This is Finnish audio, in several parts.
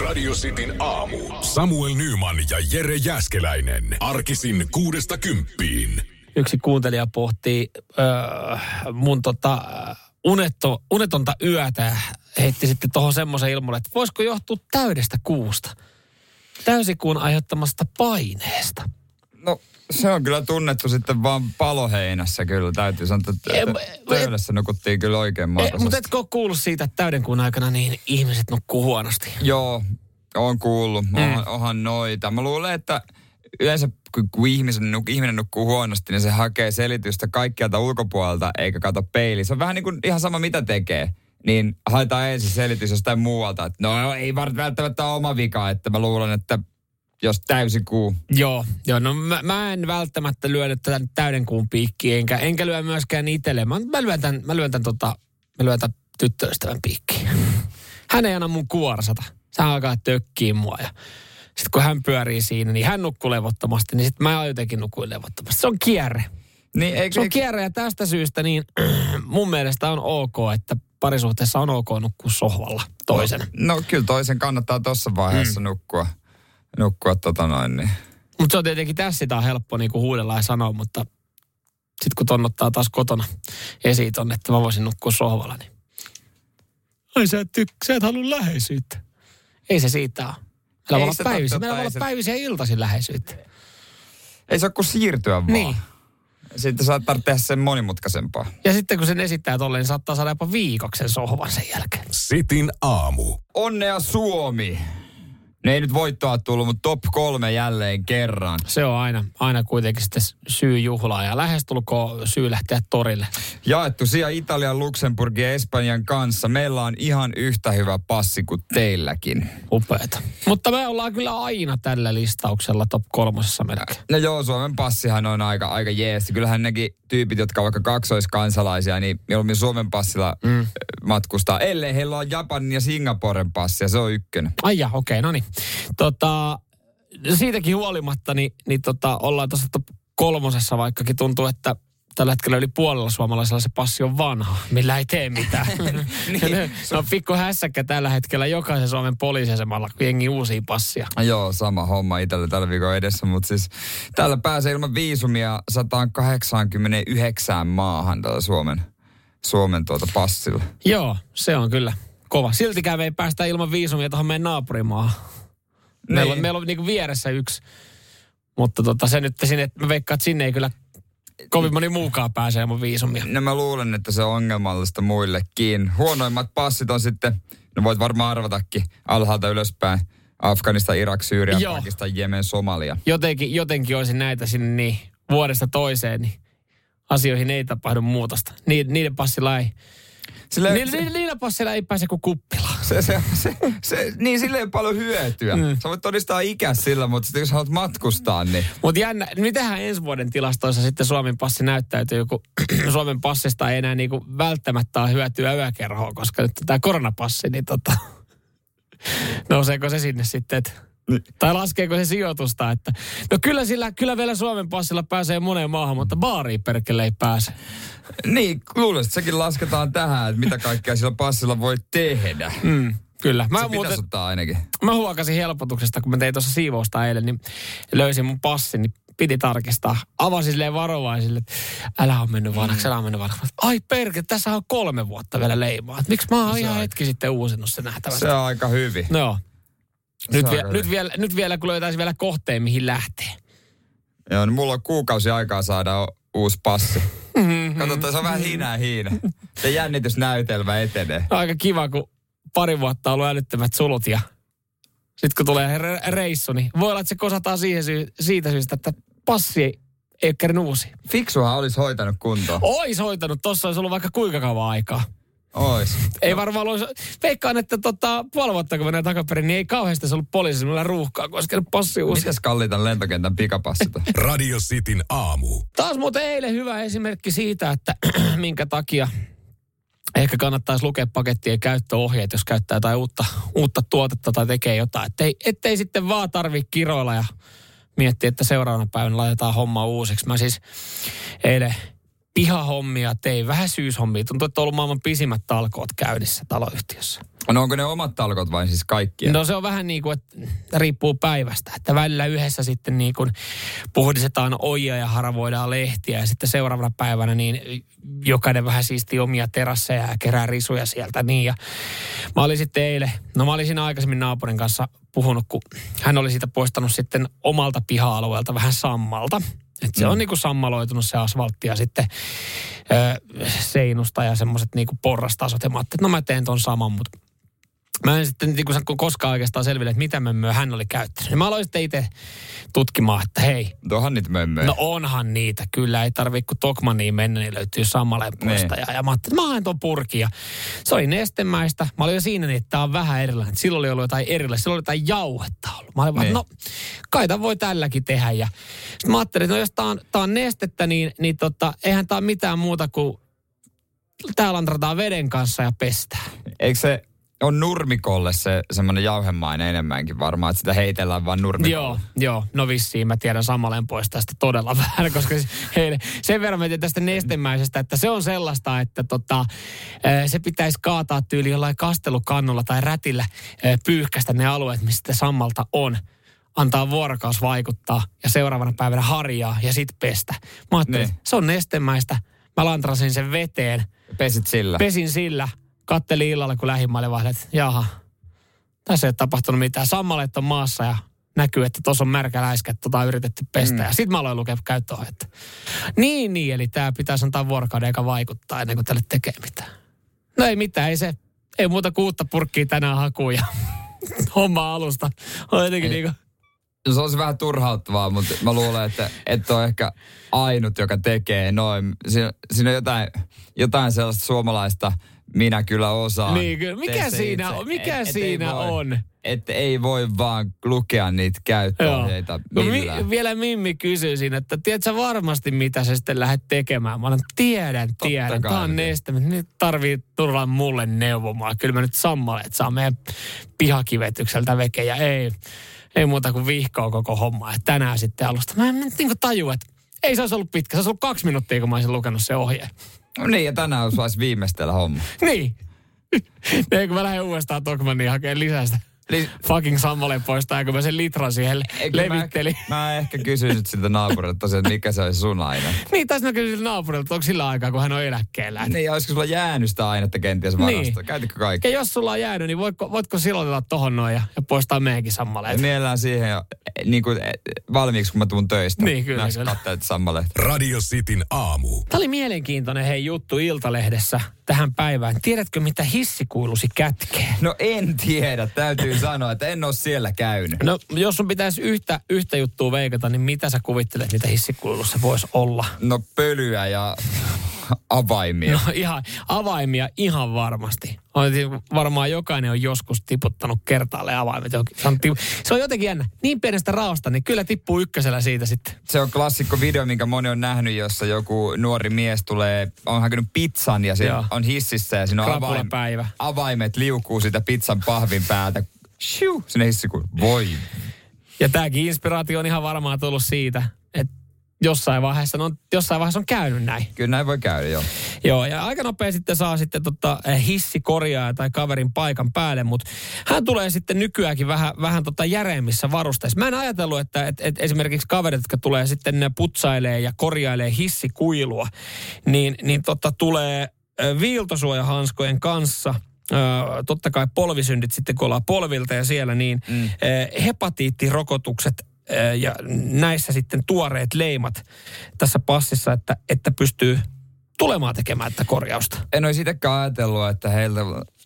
Radio Cityn aamu. Samuel Nyman ja Jere Jäskeläinen. Arkisin kuudesta kymppiin. Yksi kuuntelija pohtii öö, mun tota, unetto, unetonta yötä heitti sitten tuohon semmoisen ilmoille, että voisiko johtua täydestä kuusta. Täysikuun aiheuttamasta paineesta. No se on kyllä tunnettu sitten vaan paloheinässä kyllä. Täytyy sanoa, että Ei, tö- mu- töydässä nukuttiin kyllä oikein mahtavasti. mutta etkö ole kuullut siitä, että täydenkuun aikana niin ihmiset nukkuu huonosti? Joo, on kuullut. Mm. Onhan, onhan noita. Mä luulen, että yleensä kun, ihmisen, nuk- ihminen nukkuu huonosti, niin se hakee selitystä kaikkialta ulkopuolelta eikä kato peiliin. Se on vähän niin kuin ihan sama mitä tekee. Niin haetaan ensin selitys jostain muualta. Että no ei välttämättä ole oma vika, että mä luulen, että jos täysikuu. Joo, joo no mä, mä en välttämättä lyö tätä täydenkuun piikkiä, enkä, enkä lyö myöskään itselle. Mä, mä lyön tämän, mä lyön tämän, tota, mä lyön tämän tyttöystävän piikkiin. Hän ei anna mun kuorsata. Hän alkaa tökkiä mua ja sitten kun hän pyörii siinä, niin hän nukkuu levottomasti, niin sitten mä jotenkin nukuin levottomasti. Se on kierre. Niin, eikö, Se on eikö, kierre ja tästä syystä niin mun mielestä on ok, että parisuhteessa on ok nukkua sohvalla toisen. no kyllä toisen kannattaa tuossa vaiheessa mm. nukkua. Nukkua tota noin, niin. Mutta se on tietenkin tässä sitä on helppo niinku huudella ja sanoa, mutta sitten kun ton ottaa taas kotona esiin tonne, että mä voisin nukkua sohvalla, niin ai sä et, tyk- sä et halua läheisyyttä. Ei se siitä ole. Meillä Ei voi olla totta, meillä voi olla ja iltaisin läheisyyttä. Ei se ole kuin siirtyä vaan. Niin. Sitten saattaa tehdä sen monimutkaisempaa. Ja sitten kun sen esittää tolleen, niin saattaa saada jopa viikoksen sohvan sen jälkeen. Sitin aamu. Onnea Suomi! Ne ei nyt voittoa tullut, mutta top kolme jälleen kerran. Se on aina, aina kuitenkin sitten syy juhlaa ja lähestulkoon syy lähteä torille. Jaettu sija Italian, Luxemburgin ja Espanjan kanssa. Meillä on ihan yhtä hyvä passi kuin teilläkin. Upeeta. Mutta me ollaan kyllä aina tällä listauksella top kolmosessa melkein. No joo, Suomen passihan on aika, aika jees. Kyllähän nekin tyypit, jotka on vaikka kaksoiskansalaisia, niin mieluummin Suomen passilla mm. matkustaa. Ellei heillä on Japanin ja Singaporen passi, ja se on ykkönen. Ai okei, okay, no niin. Tota, siitäkin huolimatta, niin, niin tota, ollaan tuossa kolmosessa, vaikkakin tuntuu, että tällä hetkellä yli puolella suomalaisella se passi on vanha, millä ei tee mitään. niin. Se on pikku hässäkkä tällä hetkellä jokaisen Suomen poliisiasemalla, kun jengi uusia passia. No Joo, sama homma itsellä tällä viikolla edessä, mutta siis täällä pääsee ilman viisumia 189 maahan tällä Suomen, Suomen tuota passilla. Joo, se on kyllä kova. Siltikään me ei päästä ilman viisumia tuohon meidän naapurimaahan. Meillä on, Niin. meillä on niinku vieressä yksi. Mutta tota, se nyt sinne, mä veikkaan, että sinne ei kyllä kovin moni muukaan pääse ilman viisumia. No mä luulen, että se on ongelmallista muillekin. Huonoimmat passit on sitten, no voit varmaan arvatakin, alhaalta ylöspäin. Afganistan, Irak, Syyria, Joo. Pakistan, Jemen, Somalia. Jotenkin, jotenkin olisin näitä sinne niin vuodesta toiseen, niin asioihin ei tapahdu muutosta. Ni, niiden passilla ei. Sille, Niillä, niillä, niillä passilla ei pääse kuin kuppilaan. se, se, se, se, niin sille ei ole paljon hyötyä. Mm. Sä voit todistaa ikä sillä, mutta sitten jos haluat matkustaa, niin Mutta jännä, mitähän ensi vuoden tilastoissa sitten Suomen passi näyttäytyy, kun Suomen passista ei enää niinku välttämättä ole hyötyä yökerhoa, koska nyt tämä koronapassi, niin tota, nouseeko se sinne sitten, että tai laskeeko se sijoitusta, että no kyllä sillä, kyllä vielä Suomen passilla pääsee moneen maahan, mutta baariin perkele ei pääse. Niin, luulen, että sekin lasketaan tähän, että mitä kaikkea sillä passilla voi tehdä. Mm, kyllä. Mä, Se muuten, ottaa ainakin. mä huokasin helpotuksesta, kun mä tein tuossa siivousta eilen, niin löysin mun passin, niin piti tarkistaa. Avasin silleen varovaisille, että älä on mennyt vanhaksi, älä on mennyt vanhaksi. Ai perke, tässä on kolme vuotta vielä leimaa. Miksi mä oon ihan hetki sitten uusinut se nähtävästi. Se on aika hyvin. No. Nyt, vie, nyt, vielä, nyt vielä, kun löytäisi vielä kohteen, mihin lähtee. Joo, niin mulla on kuukausi aikaa saada uusi passi. Mm-hmm. Katsotaan, se on vähän hinää hiina. Se jännitysnäytelmä etenee. Aika kiva, kun pari vuotta on ollut älyttömät sulut ja sitten kun tulee re- reissu, niin voi olla, että se kosataan siihen syy- siitä syystä, että passi ei, ei ole kerran uusi. Fiksuhan olisi hoitanut kuntoon. Ois hoitanut, tossa olisi ollut vaikka kuinka kauan aikaa. Ois. Ei varmaan olisi, veikkaan, että tota, puoli vuotta kun menee takaperin, niin ei kauheasti olisi ollut poliisilla ruuhkaa, kun olisi käynyt passi uusi. Mitäs kalliita lentokentän pikapassit on? Radio Cityn aamu. Taas muuten eilen hyvä esimerkki siitä, että minkä takia ehkä kannattaisi lukea pakettien käyttöohjeet, jos käyttää jotain uutta, uutta tuotetta tai tekee jotain. Ettei, ettei sitten vaan tarvi kiroilla ja miettiä, että seuraavana päivänä laitetaan homma uusiksi. Mä siis eilen pihahommia tein, vähän syyshommia. Tuntuu, että on ollut maailman pisimmät talkoot käynnissä taloyhtiössä. No onko ne omat talkot vai siis kaikkia? No se on vähän niin kuin, että riippuu päivästä. Että välillä yhdessä sitten niin kuin puhdistetaan ojia ja haravoidaan lehtiä ja sitten seuraavana päivänä niin jokainen vähän siisti omia terasseja ja kerää risuja sieltä. Niin ja mä olin sitten eilen, no mä olin siinä aikaisemmin naapurin kanssa puhunut, kun hän oli siitä poistanut sitten omalta piha-alueelta vähän sammalta. Et se mm. on niinku sammaloitunut se asfaltti ja sitten ö, seinusta ja semmoiset niinku porrastasot. Ja mä ajattelin, että no mä teen ton saman, mutta Mä en sitten niin kuin koskaan oikeastaan selville, että mitä mömmöä hän oli käyttänyt. Ja mä aloin sitten itse tutkimaan, että hei. Onhan niitä mömmöjä. No onhan niitä, kyllä. Ei tarvitse kun Tokmaniin mennä, niin löytyy samaleen poistaja. Niin. Ja mä ajattelin, että mä haen tuon purkia. Se oli nestemäistä. Mä olin jo siinä, niin, että tämä on vähän erilainen. Silloin oli ollut jotain erilaista. Silloin oli jotain jauhetta ollut. Mä olin vaan, niin. no kai voi tälläkin tehdä. Ja sitten mä ajattelin, että no jos tää on, tää on nestettä, niin, niin tota, eihän tää ole mitään muuta kuin täällä lantrataan veden kanssa ja pestään. Eikö se on nurmikolle se semmoinen jauhemainen enemmänkin varmaan, että sitä heitellään vaan nurmikolle. Joo, joo. No vissiin mä tiedän Samalen pois tästä todella vähän, koska heille, sen verran mä tästä nestemäisestä, että se on sellaista, että tota, se pitäisi kaataa tyyli jollain kastelukannulla tai rätillä pyyhkästä ne alueet, mistä sammalta on antaa vuorokaus vaikuttaa ja seuraavana päivänä harjaa ja sit pestä. Mä ajattelin, niin. se on nestemäistä. Mä lantrasin sen veteen. Pesit sillä? Pesin sillä katteli illalla, kun lähimmälle vaan, että jaha, tässä ei ole tapahtunut mitään. Sammalet on maassa ja näkyy, että tuossa on märkä läiskä, tota on yritetty pestä. Mm. Ja sitten mä aloin lukea käyttöohjetta. Niin, niin, eli tämä pitäisi antaa vuorokauden eikä vaikuttaa ennen kuin tälle tekee mitään. No ei mitään, ei se, ei muuta kuutta purkkiä tänään hakuun ja homma alusta. On jotenkin niin kuin... Se olisi vähän turhauttavaa, mutta mä luulen, että et on ehkä ainut, joka tekee noin. Siinä, siinä on jotain, jotain sellaista suomalaista minä kyllä osaan. Niin, kyllä. Mikä siinä, itse. mikä et, siinä et voi, on? Että ei voi vaan lukea niitä käyttöohjeita no, mi, vielä Mimmi kysyi siinä, että tiedätkö varmasti mitä sä sitten lähdet tekemään? Mä olen, tiedän, tiedän. Tämä on neste, nyt tarvii tulla mulle neuvomaan. Kyllä mä nyt sammaleet saa meidän pihakivetykseltä vekejä. Ei, ei muuta kuin vihkoa koko homma. Että tänään sitten alusta. Mä en niin tajua, että ei se olisi ollut pitkä. Se olisi ollut kaksi minuuttia, kun mä olisin lukenut se ohje. No niin, ja tänään olisi viimeistellä homma. niin. Ei, kun mä lähden uudestaan Tokmaniin hakemaan lisästä. Li- fucking Sammalle poistaa, kun mä sen litran siihen Eikö levittelin. Mä, mä ehkä kysyisin siltä naapurilta tosiaan, mikä se olisi sun aine. niin, tässä mä kysyisin naapurilta, onko sillä aikaa, kun hän on eläkkeellä. Niin, olisiko sulla jäänyt sitä ainetta kenties varasto? Niin. Käytitkö kaikki? Ja jos sulla on jäänyt, niin voitko, voitko silloin tohon noin ja, ja poistaa meidänkin sammaleet? Mielellään siihen jo, niin kuin, valmiiksi, kun mä tuun töistä. Niin, kyllä. Mä sammaleet. Radio Cityn aamu. Tämä oli mielenkiintoinen hei juttu Iltalehdessä tähän päivään. Tiedätkö, mitä hissikuilusi kätkee? No en tiedä, täytyy sanoa, että en ole siellä käynyt. No jos sun pitäisi yhtä, yhtä juttua veikata, niin mitä sä kuvittelet, mitä hissikuilussa voisi olla? No pölyä ja avaimia. No ihan, avaimia ihan varmasti. On, varmaan jokainen on joskus tiputtanut kertaalle avaimet. Se on, se on jotenkin jännä. Niin pienestä raosta, niin kyllä tippuu ykkösellä siitä sitten. Se on klassikko video, minkä moni on nähnyt, jossa joku nuori mies tulee, on hakenut pizzan ja se on hississä ja siinä on avaim, avaimet liukuu sitä pizzan pahvin päältä. Shiu, sinne hissikuun. Voi. Ja tämäkin inspiraatio on ihan varmaan tullut siitä, että jossain vaiheessa, no, jossain vaiheessa on käynyt näin. Kyllä näin voi käydä, joo. Joo, ja aika nopea sitten saa sitten tota, eh, hissikorjaa tai kaverin paikan päälle, mutta hän tulee sitten nykyäänkin vähän, vähän tota järeemmissä varusteissa. Mä en ajatellut, että et, et esimerkiksi kaverit, jotka tulee sitten putsailee ja korjailee hissikuilua, niin, niin tota, tulee eh, viiltosuojahanskojen kanssa – totta kai polvisyndit sitten, kun ollaan polvilta ja siellä, niin mm. hepatiittirokotukset ja näissä sitten tuoreet leimat tässä passissa, että, että pystyy tulemaan tekemään tätä korjausta. En olisi itsekään ajatellut, että heillä,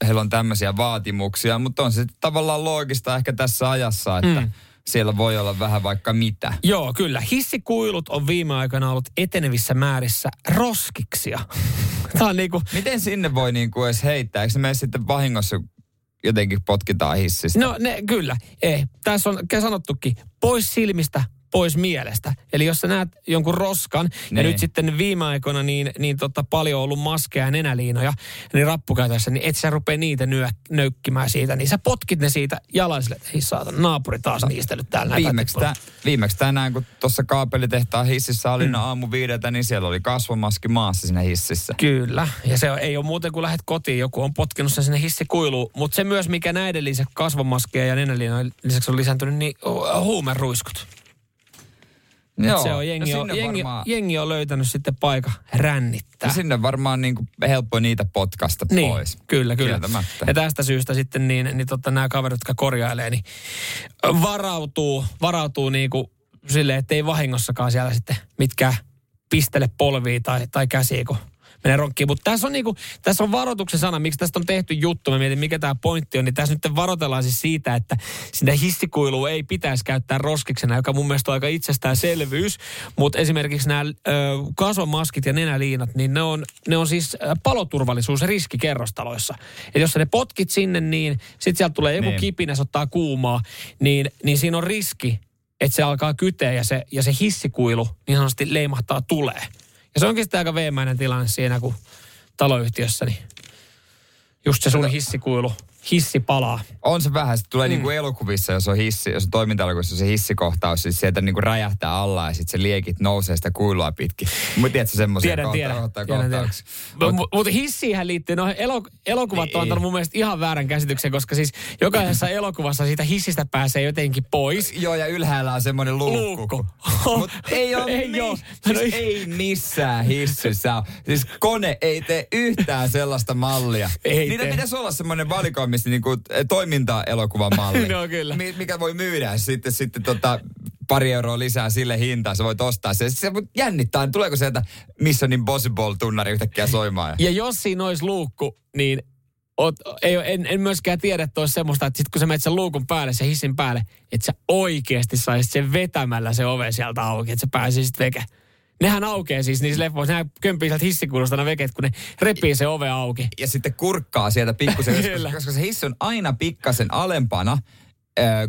heillä on tämmöisiä vaatimuksia, mutta on se tavallaan loogista ehkä tässä ajassa, että mm. Siellä voi olla vähän vaikka mitä. Joo, kyllä. Hissikuilut on viime aikoina ollut etenevissä määrissä roskiksia. Tämä on niinku... Miten sinne voi niinku edes heittää? Eikö se mene sitten vahingossa jotenkin potkitaan hissistä. No ne, kyllä. Eh, tässä on sanottukin, pois silmistä, pois mielestä. Eli jos sä näet jonkun roskan, ja Niin. nyt sitten viime aikoina niin, niin tota, paljon on ollut maskeja ja nenäliinoja, niin rappukäytössä, niin et sä rupea niitä nyö, nöykkimään siitä, niin sä potkit ne siitä jalaisille, että saatan, naapuri taas niistellyt täällä. näitä Viimeksi, tä, viimeksi tänään, kun tuossa kaapelitehtaan hississä oli mm. aamu viideltä, niin siellä oli kasvomaski maassa siinä hississä. Kyllä, ja se ei ole muuten kuin lähdet kotiin, joku on potkinut sen sinne hissikuiluun. Mutta se myös, mikä näiden lisäksi kasvomaskeja ja nenäliinojen lisäksi on lisääntynyt, niin huumeruiskut. Joo, se on, jengi, on, jengi, varmaan, jengi on löytänyt sitten paikka rännittää. ja sinne varmaan niin kuin helppo niitä potkasta Niin, pois. kyllä, kyllä. Ja tästä syystä sitten niin, niin tota, nämä kaverit, jotka korjailee, niin varautuu, varautuu niin kuin silleen, että ei vahingossakaan siellä sitten mitkään pistele polviin tai, tai käsiin, kun menee ronkkiin. Mutta tässä on, niinku, tässä on varoituksen sana, miksi tästä on tehty juttu. Mä mietin, mikä tämä pointti on. Niin tässä nyt varoitellaan siis siitä, että sitä hissikuilua ei pitäisi käyttää roskiksena, joka mun mielestä on aika itsestäänselvyys. Mutta esimerkiksi nämä kasvomaskit ja nenäliinat, niin ne on, ne on siis paloturvallisuusriski kerrostaloissa. Eli jos sä ne potkit sinne, niin sitten sieltä tulee joku niin. kipinä, se ottaa kuumaa, niin, niin siinä on riski, että se alkaa kyteä ja se, ja se hissikuilu niin sanotusti leimahtaa tulee. Ja se onkin sitten aika veemäinen tilanne siinä, kun taloyhtiössä, niin just se sun hissikuilu, hissi palaa. On se vähän, se Mm. tulee niinku elokuvissa, jos on hissi, jos on toiminta-elokuvissa se hissikohtaus, siis sieltä niinku räjähtää alla ja sitten se liekit nousee sitä kuilua pitkin. Mutta tiedätkö semmoisia Tiedän, tiedän. kohta- tiedän, tiedän. Mutta Mut- mut hissiinhän liittyy, no elok- elokuvat on Niin. antanut mun mielestä ihan väärän käsityksen, koska siis jokaisessa elokuvassa siitä hissistä pääsee jotenkin pois. Joo, ja ylhäällä on semmoinen luukku. Luukku. Mut ei ole Ei mi-. Siis No ei- ei missään hississä. Siis kone ei tee yhtään sellaista mallia. Ei Niitä pitäisi olla semmoinen valikoimista niinku toiminta-elokuvan malli. No kyllä. Mi- mikä voi myydä sitten, sitten tota, pari euroa lisää sille hintaan. Sä voit ostaa se. Se voit jännittää, tuleeko sieltä Mission Impossible-tunnari yhtäkkiä soimaan. Ja jos siinä olisi luukku, niin oot, ei, en, en myöskään tiedä, että olisi semmoista, että sit kun sä menet sen luukun päälle, sen hissin päälle, että sä oikeasti saisit sen vetämällä se ove sieltä auki, että sä pääsisit veke. Nehän aukeaa siis niissä leffoissa, nehän kömpii sieltä hissikuulusta nämä veket, kun ne repii se ove auki. ja sitten kurkkaa sieltä pikkusen, koska, koska se hissi on aina pikkasen alempana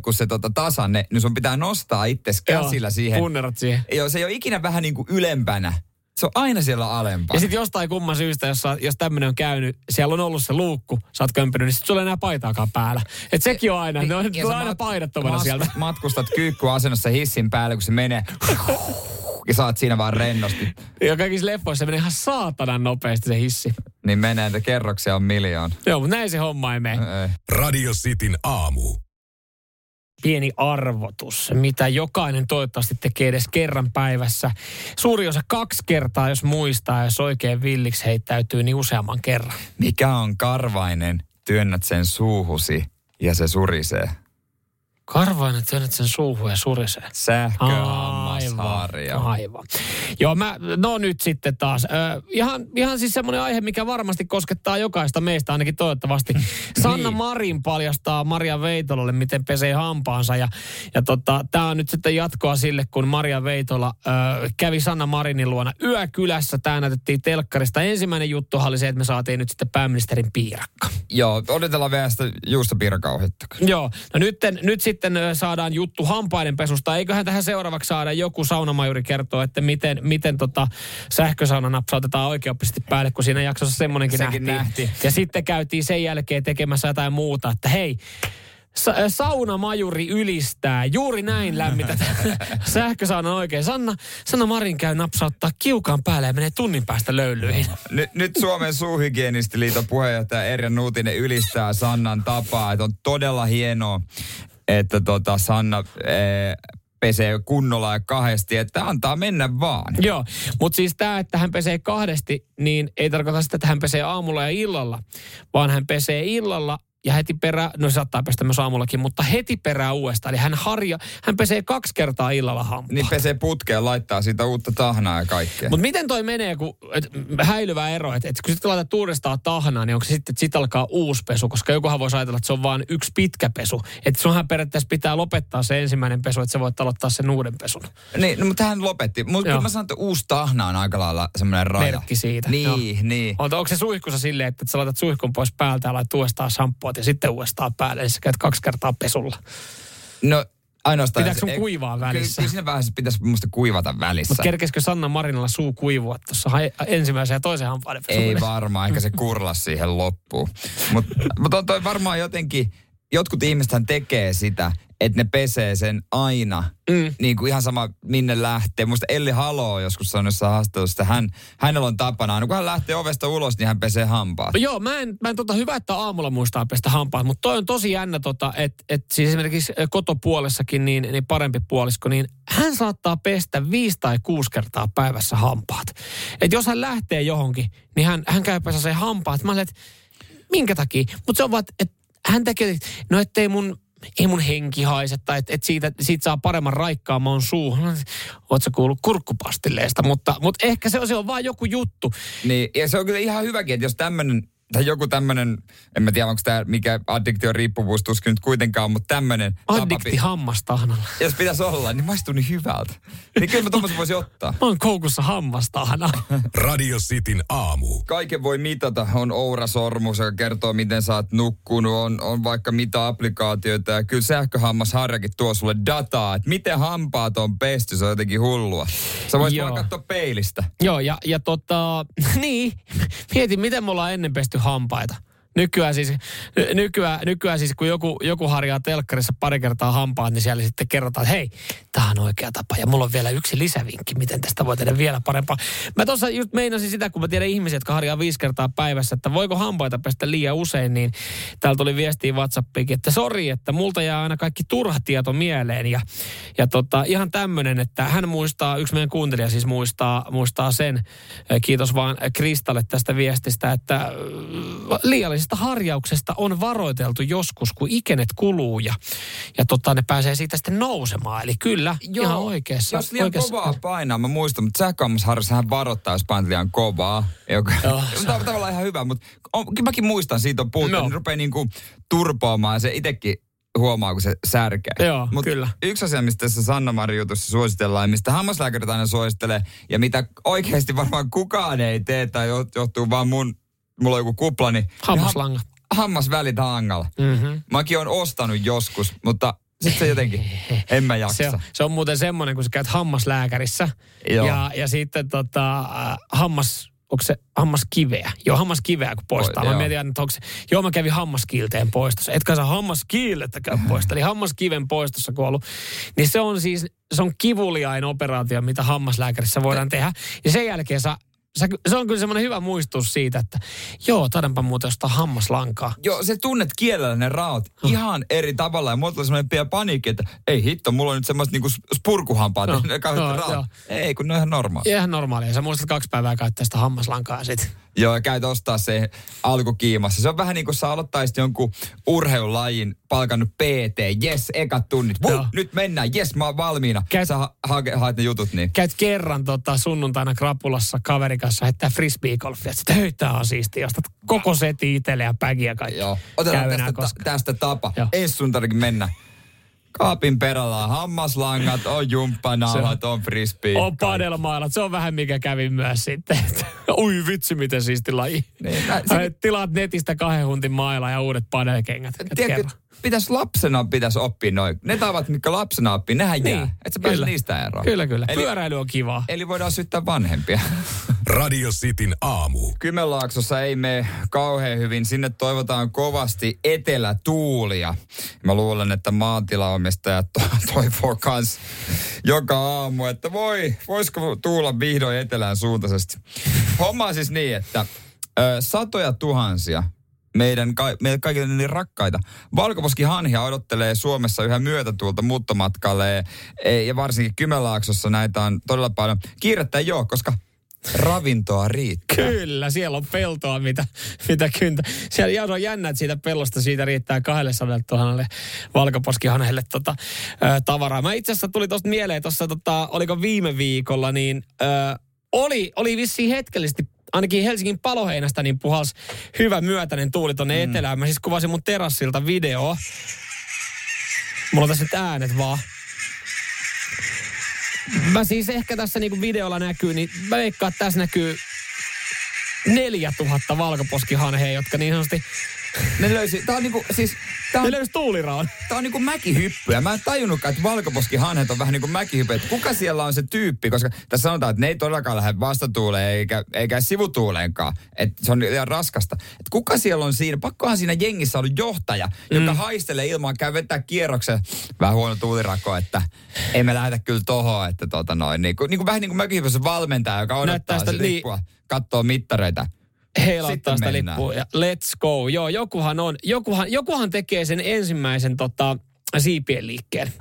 kuin se tota, tasanne, niin sun pitää nostaa itse käsillä Joo, siihen. Punnerat siihen. Joo, se ei ole ikinä vähän niin kuin ylempänä. Se on aina siellä alempana. Ja sitten jostain kumman syystä, jos, jos tämmöinen on käynyt, siellä on ollut se luukku, sä oot kömpinyt, niin sitten sulla ei enää paitaakaan päällä. Et sekin on aina, ne on, ja aina mat- paidattomana mas- sieltä. Matkustat kyykkyasennossa hissin päälle, kun se menee. ja saat siinä vaan rennosti. Ja kaikissa leffoissa se menee ihan saatanan nopeasti se hissi. Niin menee, että kerroksia on miljoona. Joo, mutta näin se homma ei mene. Ei. Radio Cityn aamu. pieni arvotus, mitä jokainen toivottavasti tekee edes kerran päivässä. Suuri osa kaksi kertaa, jos muistaa, jos oikein villiksi heittäytyy, niin useamman kerran. Mikä on karvainen? Työnnät sen suuhusi ja se surisee. Karvainen työnnät sen suuhun ja surisee. Sähköhammasharja. Aivan. Joo, mä, no nyt sitten taas. Ö, ihan, ihan siis semmoinen aihe, mikä varmasti koskettaa jokaista meistä, ainakin toivottavasti. Sanna Niin. Marin paljastaa Maria Veitolalle, miten pesee hampaansa. Ja, ja tota, tämä on nyt sitten jatkoa sille, kun Maria Veitola ö, kävi Sanna Marinin luona yökylässä. Tämä näytettiin telkkarista. Ensimmäinen juttu oli se, että me saatiin nyt sitten pääministerin piirakka. Joo, odotellaan vielä sitä juustopiirakauhetta. Joo, no nyt, nyt sitten ö, saadaan juttu hampaiden pesusta. Eiköhän tähän seuraavaksi saada joku saunamajuri kertoa, että miten, miten tota sähkösauna napsautetaan oikeoppisesti päälle, kun siinä jaksossa semmoinenkin nähtiin. nähtiin. Ja sitten käytiin sen jälkeen tekemässä jotain muuta, että hei, sa- saunamajuri ylistää. Juuri näin lämmitä sähkösaunan oikein. Sanna, Sanna Marin käy napsauttaa kiukaan päälle ja menee tunnin päästä löylyihin. Nyt, nyt Suomen suuhygienistiliiton puheenjohtaja Erja Nuutinen ylistää Sannan tapaa, että on todella hienoa, että tota Sanna ee, pesee kunnolla ja kahdesti, että antaa mennä vaan. Joo, mutta siis tämä, että hän pesee kahdesti, niin ei tarkoita sitä, että hän pesee aamulla ja illalla, vaan hän pesee illalla ja heti perään, no se saattaa pestä myös aamullakin, mutta heti perään uudestaan. Eli hän harja, hän pesee kaksi kertaa illalla hampaa. Niin pesee putkeen, laittaa siitä uutta tahnaa ja kaikkea. Mutta miten toi menee, kun et, häilyvä ero, että et, kun sitten laitat uudestaan tahnaa, niin onko se sitten, että sitten alkaa uusi pesu, koska jokuhan voisi ajatella, että se on vain yksi pitkä pesu. Että sunhan periaatteessa pitää lopettaa se ensimmäinen pesu, että sä voit aloittaa sen uuden pesun. Niin, no, mutta hän lopetti. Mutta kyllä mä sanon, että uusi tahna on aika lailla semmoinen raja. Merkki siitä, Niin, niin. On, onko se suihkussa silleen, että sä laitat suihkun pois päältä ja laitat uudestaan shampoot ja sitten uudestaan päälle, niin sä käyt kaksi kertaa pesulla. No Ainoastaan... Pitääkö sun kuivaa välissä? Kyllä, kyllä siinä vähän pitäisi musta kuivata välissä. Mutta kerkeskö Sanna Marinalla suu kuivua tuossa ensimmäisen ja toisen hampaiden Ei varmaan, eikä se kurla siihen loppuun. Mutta mut on toi varmaan jotenkin, jotkut ihmisethän tekee sitä, että ne pesee sen aina. Mm. Niin kuin ihan sama minne lähtee. Muista Elli Halo on joskus sanonut jossain haastattelussa, että hän, hänellä on tapana, aina kun hän lähtee ovesta ulos, niin hän pesee hampaat. No Joo, mä en, mä en tota, hyvä, että aamulla muistaa pestä hampaat, mutta toi on tosi jännä, tota, että et siis esimerkiksi kotopuolessakin niin, niin parempi puolisko, niin hän saattaa pestä viisi tai kuusi kertaa päivässä hampaat. Et jos hän lähtee johonkin, niin hän, hän käy pesäseen hampaat. Mä olen, että minkä takia? Mutta se on vaan, että hän tekee, no ettei mun ei mun henki haise, tai että et siitä, siitä saa paremman raikkaamman suuhun. Oletko kuullut kurkkupastilleesta? Mutta, mutta ehkä se on, se on vaan joku juttu. Niin, ja se on kyllä ihan hyväkin, että jos tämmöinen, tai joku tämmöinen, en mä tiedä onko tämä mikä addiktio riippuvuus tuskin nyt kuitenkaan, mutta tämmöinen Addikti hammastahnalla. jos pitäisi olla, niin maistuu niin hyvältä. Niin kyllä mä tommosen voisin ottaa. Mä oon koukussa hammastahna. Radio Cityn aamu. Kaiken voi mitata. On Oura-sormus, joka kertoo, miten sä oot nukkunut. On, on vaikka mitä applikaatioita. Ja kyllä sähköhammasharjakin tuo sulle dataa, että miten hampaat on pesty. Se on jotenkin hullua. Sä voisit vaan katsoa peilistä. Joo, ja, ja tota, niin, mietin, miten me ollaan ennen pesty hampaita. Nykyään siis, ny- nykyään, nykyään siis kun joku, joku harjaa telkkarissa pari kertaa hampaat, niin siellä sitten kerrotaan, että hei, tämä on oikea tapa. Ja mulla on vielä yksi lisävinkki, miten tästä voi tehdä vielä parempaa. Mä tuossa just meinasin sitä, kun mä tiedän ihmisiä, jotka harjaa viisi kertaa päivässä, että voiko hampaita pestä liian usein, niin täällä tuli viestiä WhatsAppiinkin, että sori, että multa jää aina kaikki turha tieto mieleen. Ja, ja tota, ihan tämmöinen, että hän muistaa, yksi meidän kuuntelija siis muistaa, muistaa sen, kiitos vaan Kristalle tästä viestistä, että äh, liiallisesta harjauksesta on varoiteltu joskus, kun ikenet kuluu ja, ja tota, ne pääsee siitä sitten nousemaan. Eli kyllä, Joo, ihan oikeassa. Jos liian oikeassa. kovaa painaa, mä muistan, mutta sähköhammasharjassahan varoittaa, jos painat liian kovaa. Joka, Joo, Tämä on tavallaan ihan hyvä, mutta on, mäkin muistan, siitä on puhuttu, No. niin rupeaa niinku turpoamaan se itsekin huomaa, kun se särkee. Joo, Mut kyllä. Yksi asia, mistä tässä sanna jutussa suositellaan, mistä hammaslääkärit aina suosittelee, ja mitä oikeasti varmaan kukaan ei tee, tai jo- johtuu vaan mun, mulla on joku kupla, niin Hammaslanga. ham- hammasvälit hangalla. Mm-hmm. Mäkin on ostanut joskus, mutta sitten se jotenkin, en mä jaksa. Se on, se on muuten semmoinen, kun sä käyt hammaslääkärissä Joo. ja, ja sitten tota, äh, hammas, onko se hammaskiveä? Joo, hammaskiveä kun poistaa. Oi, mä joo. mietin, aina, että onko se, joo mä kävin hammaskiilteen poistossa. Etkä sä hammaskiillettä käy poistossa. Eli hammaskiven poistossa kun ollut. Niin se on siis, se on kivuliain operaatio, mitä hammaslääkärissä voidaan tehdä. Ja sen jälkeen sä, sä, se on kyllä semmoinen hyvä muistutus siitä, että joo, taidanpa muuten ostaa hammaslankaa. Joo, se tunnet kielellä ne raot ihan eri tavalla. Ja mulla tuli semmoinen pieni paniikki, että ei hitto, mulla on nyt semmoista niinku spurkuhampaat. Joo, ne kauheat joo, raot. joo. Ei, kun ne on ihan normaali. Ihan normaalia. Sä muistat kaksi päivää käyttää sitä hammaslankaa sit. Joo, ja käyt ostaa se alkukiimassa. Se on vähän niin kuin sä aloittaisit jonkun urheilulajin palkannut PT. Jes, ekat tunnit. Vuh, nyt mennään. Jes, mä oon valmiina. Käyt- Sä ha- haet ne jutut niin. käyt kerran tota, sunnuntaina krapulassa kaverin kanssa heittää frisbeegolfia. Sitten hei, tää on siistiä. Ostat koko setin itselle ja pägiä kaikki. Joo. Otetaan tästä, koskaan. tästä tapa. Joo. Ensi sunnuntainakin mennä. Kaapin perällä on hammaslangat, on jumppanauhat, on frisbee. On padelmailat. Se on vähän mikä kävi myös sitten. Ui vitsi, miten siisti laji. Niin, nä- Sä Tilaat netistä kahden huntin ja uudet padelkengät. Tiedätkö. Pitäisi lapsena pitäisi oppia noin. Ne tavat, mitkä lapsena oppii, nehän Niin, jää. Et sä pääse kyllä. niistä eroon. Kyllä, kyllä. Eli, Pyöräily on kivaa. eli voidaan syyttää vanhempia. Radio Cityn aamu. Kymenlaaksossa ei mene kauhean hyvin. Sinne toivotaan kovasti etelätuulia. Mä luulen, että maatilaomistajat to- toivoo kans joka aamu, että voi, voisiko tuulla vihdoin etelään suuntaisesti. Homma on siis niin, että satoja tuhansia meidän, ka- meidän kaikille niin rakkaita. Valkoposki hanhia odottelee Suomessa yhä myötätuulta muuttomatkalle e, ja varsinkin Kymenlaaksossa näitä on todella paljon. Kiirettä ei ole, koska ravintoa riittää. Kyllä, siellä on peltoa, mitä, mitä kyntä. Siellä ja on jännä, että siitä pellosta siitä riittää 200 000 valkoposkihanhelle tota, ö, tavaraa. Mä itse asiassa tuli tuosta mieleen, tuossa tota, oliko viime viikolla, niin ö, oli, oli vissiin hetkellisesti ainakin Helsingin paloheinästä niin puhals hyvä myötäinen tuuli tonne mm. etelään. Mä siis kuvasin mun terassilta videoa. Mulla on tässä nyt äänet vaan. Mä siis ehkä tässä niinku videolla näkyy, niin mä veikkaan, että tässä näkyy 4000 valkoposkihanhea, jotka niin sanotusti... Ne löysi, tää on niinku, siis, Tää Ne on, löysi tuuliraon. tää on niinku mäkihyppyä. Mä en tajunnutkaan, että valkoposkihanhet on vähän niinku mäkihyppy. Että kuka siellä on se tyyppi? Koska tässä sanotaan, että ne ei todellakaan lähde vastatuuleen eikä, eikä sivutuuleenkaan. Että se on liian raskasta. Että kuka siellä on siinä? Pakkohan siinä jengissä ollut johtaja, joka Mm. haistelee ilmaan, käy vetää kierroksen. Vähän huono tuulirako, että ei me lähdetä kyllä tohon. Että tota noin, niin kuin, niin kuin, vähän niin kuin mäkihypyssä valmentaja, joka odottaa sitä niin- lippua, katsoo mittareita. Heilauttaa sitä mennään. lippua ja let's go. Joo, jokuhan on, jokuhan, jokuhan tekee sen ensimmäisen tota, siipien liikkeen.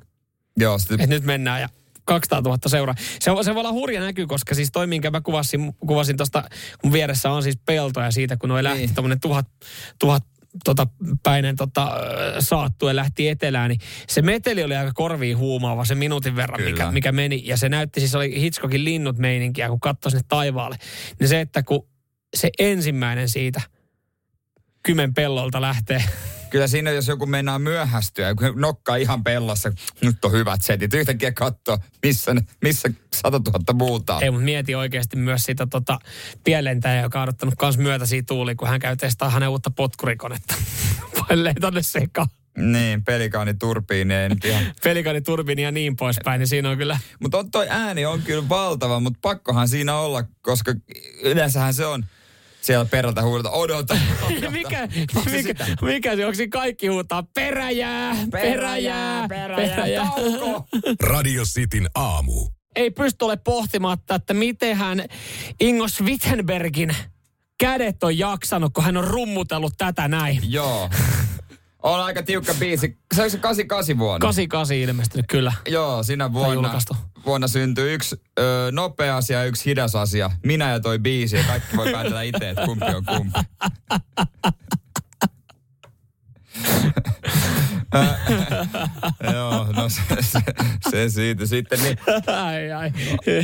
Joo, sitten Et nyt mennään ja 200 000 seuraa. Se, on- se voi olla hurja näky, koska siis toi, minkä mä kuvasin, kuvasin tuosta, kun vieressä on siis peltoja siitä, kun noi lähti Niin. tommonen tuhat, tuhat tota, päinen tota, saattue lähti etelään, niin se meteli oli aika korviin huumaava se minuutin verran, Kyllä. mikä, mikä meni. Ja se näytti, siis oli Hitchcockin linnut meininkiä, kun katsoi sinne taivaalle. Niin se, että kun se ensimmäinen siitä kymen pellolta lähtee, Kyllä siinä, jos joku meinaa myöhästyä, kun nokkaa ihan pellossa, nyt on hyvät setit. Yhtäkkiä katsoo, missä, missä 100 000 muuta. Ei, mutta mieti oikeasti myös sitä tota, pienlentäjää, joka on odottanut kans myötäisiä tuuli, kun hän käy testaa hänen uutta potkurikonetta. Pallee tonne sekaan. Niin, pelikaani ihan. Pelikani turbiini ja niin poispäin, niin siinä on kyllä... Mutta on, toi ääni on kyllä valtava, mutta pakkohan siinä olla, koska yleensähän se on siellä perältä huudata, odota. odota. mikä, mikä, mikä se, onko kaikki huutaa peräjää, peräjää, peräjää. Tauko. Radio Cityn aamu. Ei pysty ole pohtimatta, että mitenhän Ingo Wittenbergin kädet on jaksanut, kun hän on rummutellut tätä näin. Joo. On aika tiukka biisi. Se on se 88 vuonna. 88 ilmestynyt, kyllä. Joo, sinä vuonna, vuonna syntyi yksi ö, nopea asia ja yksi hidas asia. Minä ja toi biisi ja kaikki voi päätellä itse, että kumpi on kumpi. Joo, no se, se, se siitä sitten. Niin, Ai, ai.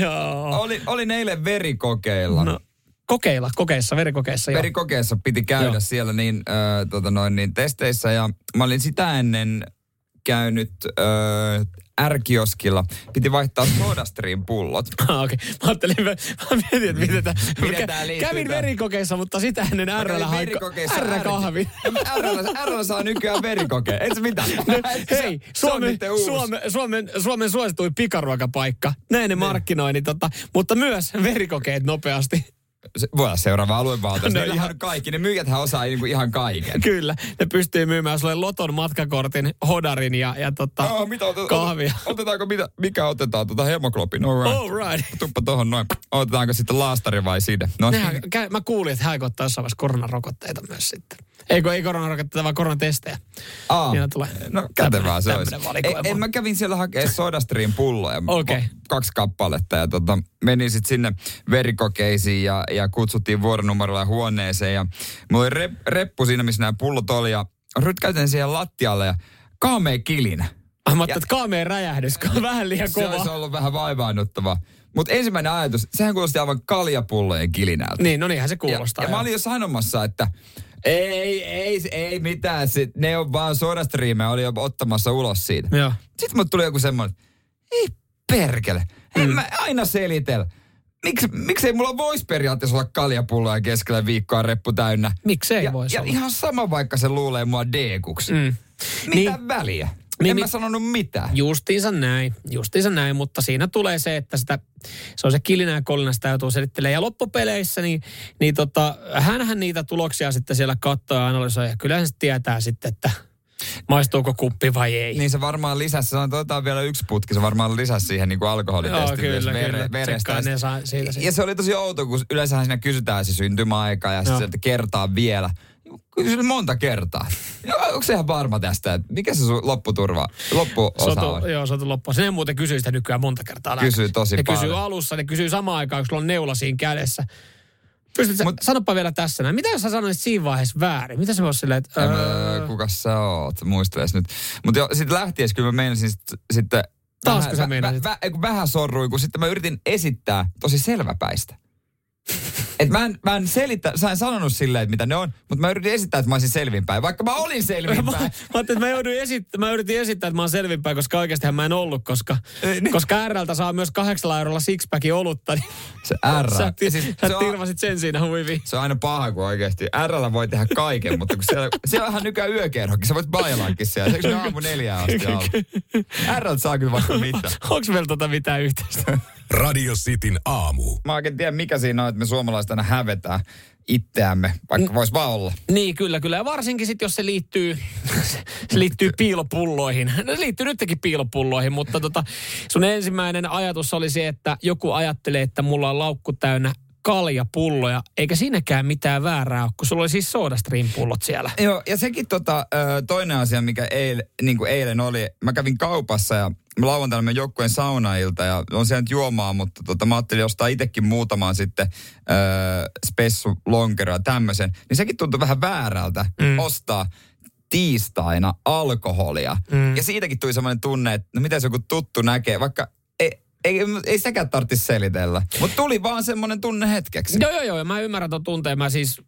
Joo. oli, oli eilen verikokeilla. No, kokeilla, kokeissa, verikokeissa. Joo. Verikokeessa piti käydä Joo. siellä niin, ö, tota noin, niin testeissä ja mä olin sitä ennen käynyt ö, R-kioskilla. Piti vaihtaa SodaStream pullot. Ah, Okei, okay. mä ajattelin, mä, mä mietin, että miten kä- tää liittyy Kävin verikokeissa, mutta sitä ennen Mä kävin RL haikko. verikokeissa R-kahvi. RL saa nykyään verikokeen. Et mitään. Hei, Se on Suomen. Suomen, Suomen, Suomen suosituin pikaruokapaikka. Näin ne markkinoi, niin tota, mutta myös verikokeet nopeasti. Se, voi olla seuraava aluevaltaus. No No, ihan kaikki. Ne myyjäthän osaa niinku ihan kaiken. Kyllä, ne pystyy myymään sulle Loton matkakortin, hodarin ja, ja tota, Oh, mitä otetaan? kahvia. Otetaanko mitä? Mikä otetaan? Tota hemoglobin. All right. All right. Tuppa tohon noin. Otetaanko sitten laastari vai side? No Nehän, kä- mä kuulin, että hän ottaa jossain vaiheessa koronarokotteita myös sitten. Eikö ei koronarokotteita, vaan koronatestejä. Aa, Niillä tulee no kätevää se olisi. Ei, en, mä kävin siellä hakemaan SodaStream pulloja. Okei. Va- Kaksi kappaletta ja tota, menin sitten sinne verikokeisiin ja, ja kutsuttiin vuoronumerolla huoneeseen. Ja mulla oli rep, reppu siinä, missä nämä pullot oli ja rytkäytin siihen lattialle ja kaamea kilinä. Ah, Mä ajattelin, kaameen räjähdys, vähän liian Se olisi kova. ollut vähän vaivaannuttava. Mutta ensimmäinen ajatus, sehän kuulosti aivan kaljapullojen kilinältä. Niin, no niinhän se kuulostaa. Ja, ja mä olin jo sanomassa, että ei, ei, ei mitään, sit, ne on vaan sodastriimejä, oli jo ottamassa ulos siitä. Joo. Sitten mut tuli joku semmoinen, ei perkele, en mä aina selitellä. Miksi, miksei mulla voisi periaatteessa olla kaljapulloja keskellä viikkoa reppu täynnä? Miksei ja, voisi ja olla? ihan sama, vaikka se luulee mua deekuksi. Mm. Mitä Niin. väliä? Niin, en niin. mä sanonut mitään. Justiinsa näin, justiinsa näin, mutta siinä tulee se, että sitä, se on se kilinä ja kolina, sitä joutuu selittelemään. Ja loppupeleissä, niin, niin tota, hänhän niitä tuloksia sitten siellä katsoo ja analysoi. Ja kyllähän se tietää sitten, että maistuuko kuppi vai ei. Niin se varmaan lisäsi, se on otetaan vielä yksi putki, se varmaan lisäsi siihen niin alkoholitestin Joo, kyllä, myös kyllä. verestä. Ne saa siitä Ja sitten. se oli tosi outo, kun yleensähän siinä kysytään se syntymäaika ja sitten sieltä kertaa vielä. Kysyin monta kertaa. Ja Onko se ihan varma tästä, että mikä se sun lopputurva, loppuosa on? Sotu, joo, sotu loppua. Sinne muuten kysyy sitä nykyään monta kertaa. Kysyy tosi ne paljon. kysyy alussa, ne kysyy samaan aikaan, kun sulla on neula siinä kädessä. Pystyt sä, Mut- sanoppa vielä tässä näin. Mitä jos sä sanoisit siinä vaiheessa väärin? Mitä se voisi silleen, että... Öö, kuka sä oot? Muisteles nyt. Mutta jo sitten lähtiessä kyllä mä meinasin sit, sitten... Taasko sä vähän, meinasit? Vä, vä, kun vähän sorruin, kun sitten mä yritin esittää tosi selväpäistä. Et mä en, mä en selitä, sä en sanonut silleen, että mitä ne on, mutta mä yritin esittää, että mä olisin selvinpäin, vaikka mä olin Mä, selvinpäin. mä, ajattelin, että mä, jouduin esitt- mä yritin esittää, että mä oon selvinpäin, koska oikeastihan mä en ollut, koska, niin. koska RLtä saa myös kahdeksalla eurolla sixpackin olutta, niin Se R. sä, siis, sä se, on, tirvasit sen siinä huiviin. se on aina paha, kun oikeasti Rllä voi tehdä kaiken, mutta kun siellä, siellä onhan nykyään yökerhokin, sä voit bailaakin siellä. Eikö ne aamu neljään asti auki? Rltä saa kyllä vaikka mitä. Onks meillä tota mitään yhteistä? Radio Cityn aamu. Mä oikein tiedä, mikä siinä on, että me suomalaiset aina hävetään itseämme, vaikka vois vaan olla. Niin, kyllä, kyllä. Ja varsinkin sitten, jos se liittyy, se liittyy piilopulloihin. No, se liittyy nytkin piilopulloihin, mutta tota, sun ensimmäinen ajatus oli se, että joku ajattelee, että mulla on laukku täynnä kaljapulloja, eikä siinäkään mitään väärää ole, kun sulla oli siis soodastream pullot siellä. Joo, ja sekin tota, toinen asia, mikä eil, niin kuin eilen oli, mä kävin kaupassa ja lauantaina me joukkueen saunailta ja on siellä nyt juomaa, mutta tota, mä ajattelin ostaa itsekin muutaman sitten ö, spessu lonkeroa tämmöisen. Niin sekin tuntui vähän väärältä mm. ostaa tiistaina alkoholia. Mm. Ja siitäkin tuli semmoinen tunne, että no mitä se joku tuttu näkee, vaikka ei, ei, ei sitäkään tarvitsisi selitellä. Mutta tuli vaan semmoinen tunne hetkeksi. Joo, joo, joo. Ja mä ymmärrän tuon tunteen. Mä siis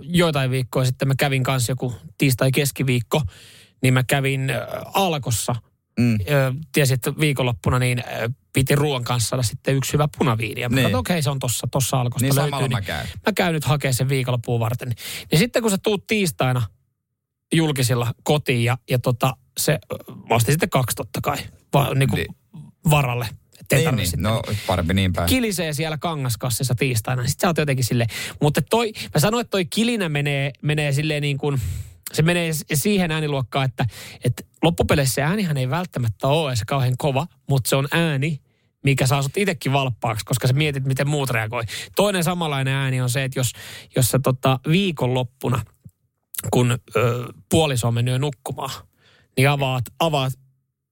joitain viikkoja sitten mä kävin kanssa joku tiistai-keskiviikko, niin mä kävin äh, Alkossa. Mm. Ö, tiesin, että viikonloppuna niin piti ruoan kanssa saada sitten yksi hyvä punaviini. Ja Niin. niin. okei, okay, se on tossa, tossa Alkosta Niin löytyy. samalla mä käyn. mä käyn nyt hakemaan sen viikonloppuun varten. Ja sitten kun sä tuut tiistaina julkisilla kotiin ja, ja tota, se, mä ostin sitten kaksi totta kai, va, niin kuin Niin. varalle. Ettei Niin, niin. No parempi niin päin. kilisee siellä kangaskassissa tiistaina. Sitten sä oot jotenkin sille. Mutta toi, mä sanoin, että toi kilinä menee, menee silleen niin kuin, se menee siihen ääniluokkaan, että, että loppupeleissä se äänihän ei välttämättä ole edes kauhean kova, mutta se on ääni, mikä saa sut itsekin valppaaksi, koska sä mietit, miten muut reagoi. Toinen samanlainen ääni on se, että jos, jos sä tota viikonloppuna, kun ö, puoliso on mennyt nukkumaan, niin avaat, avaat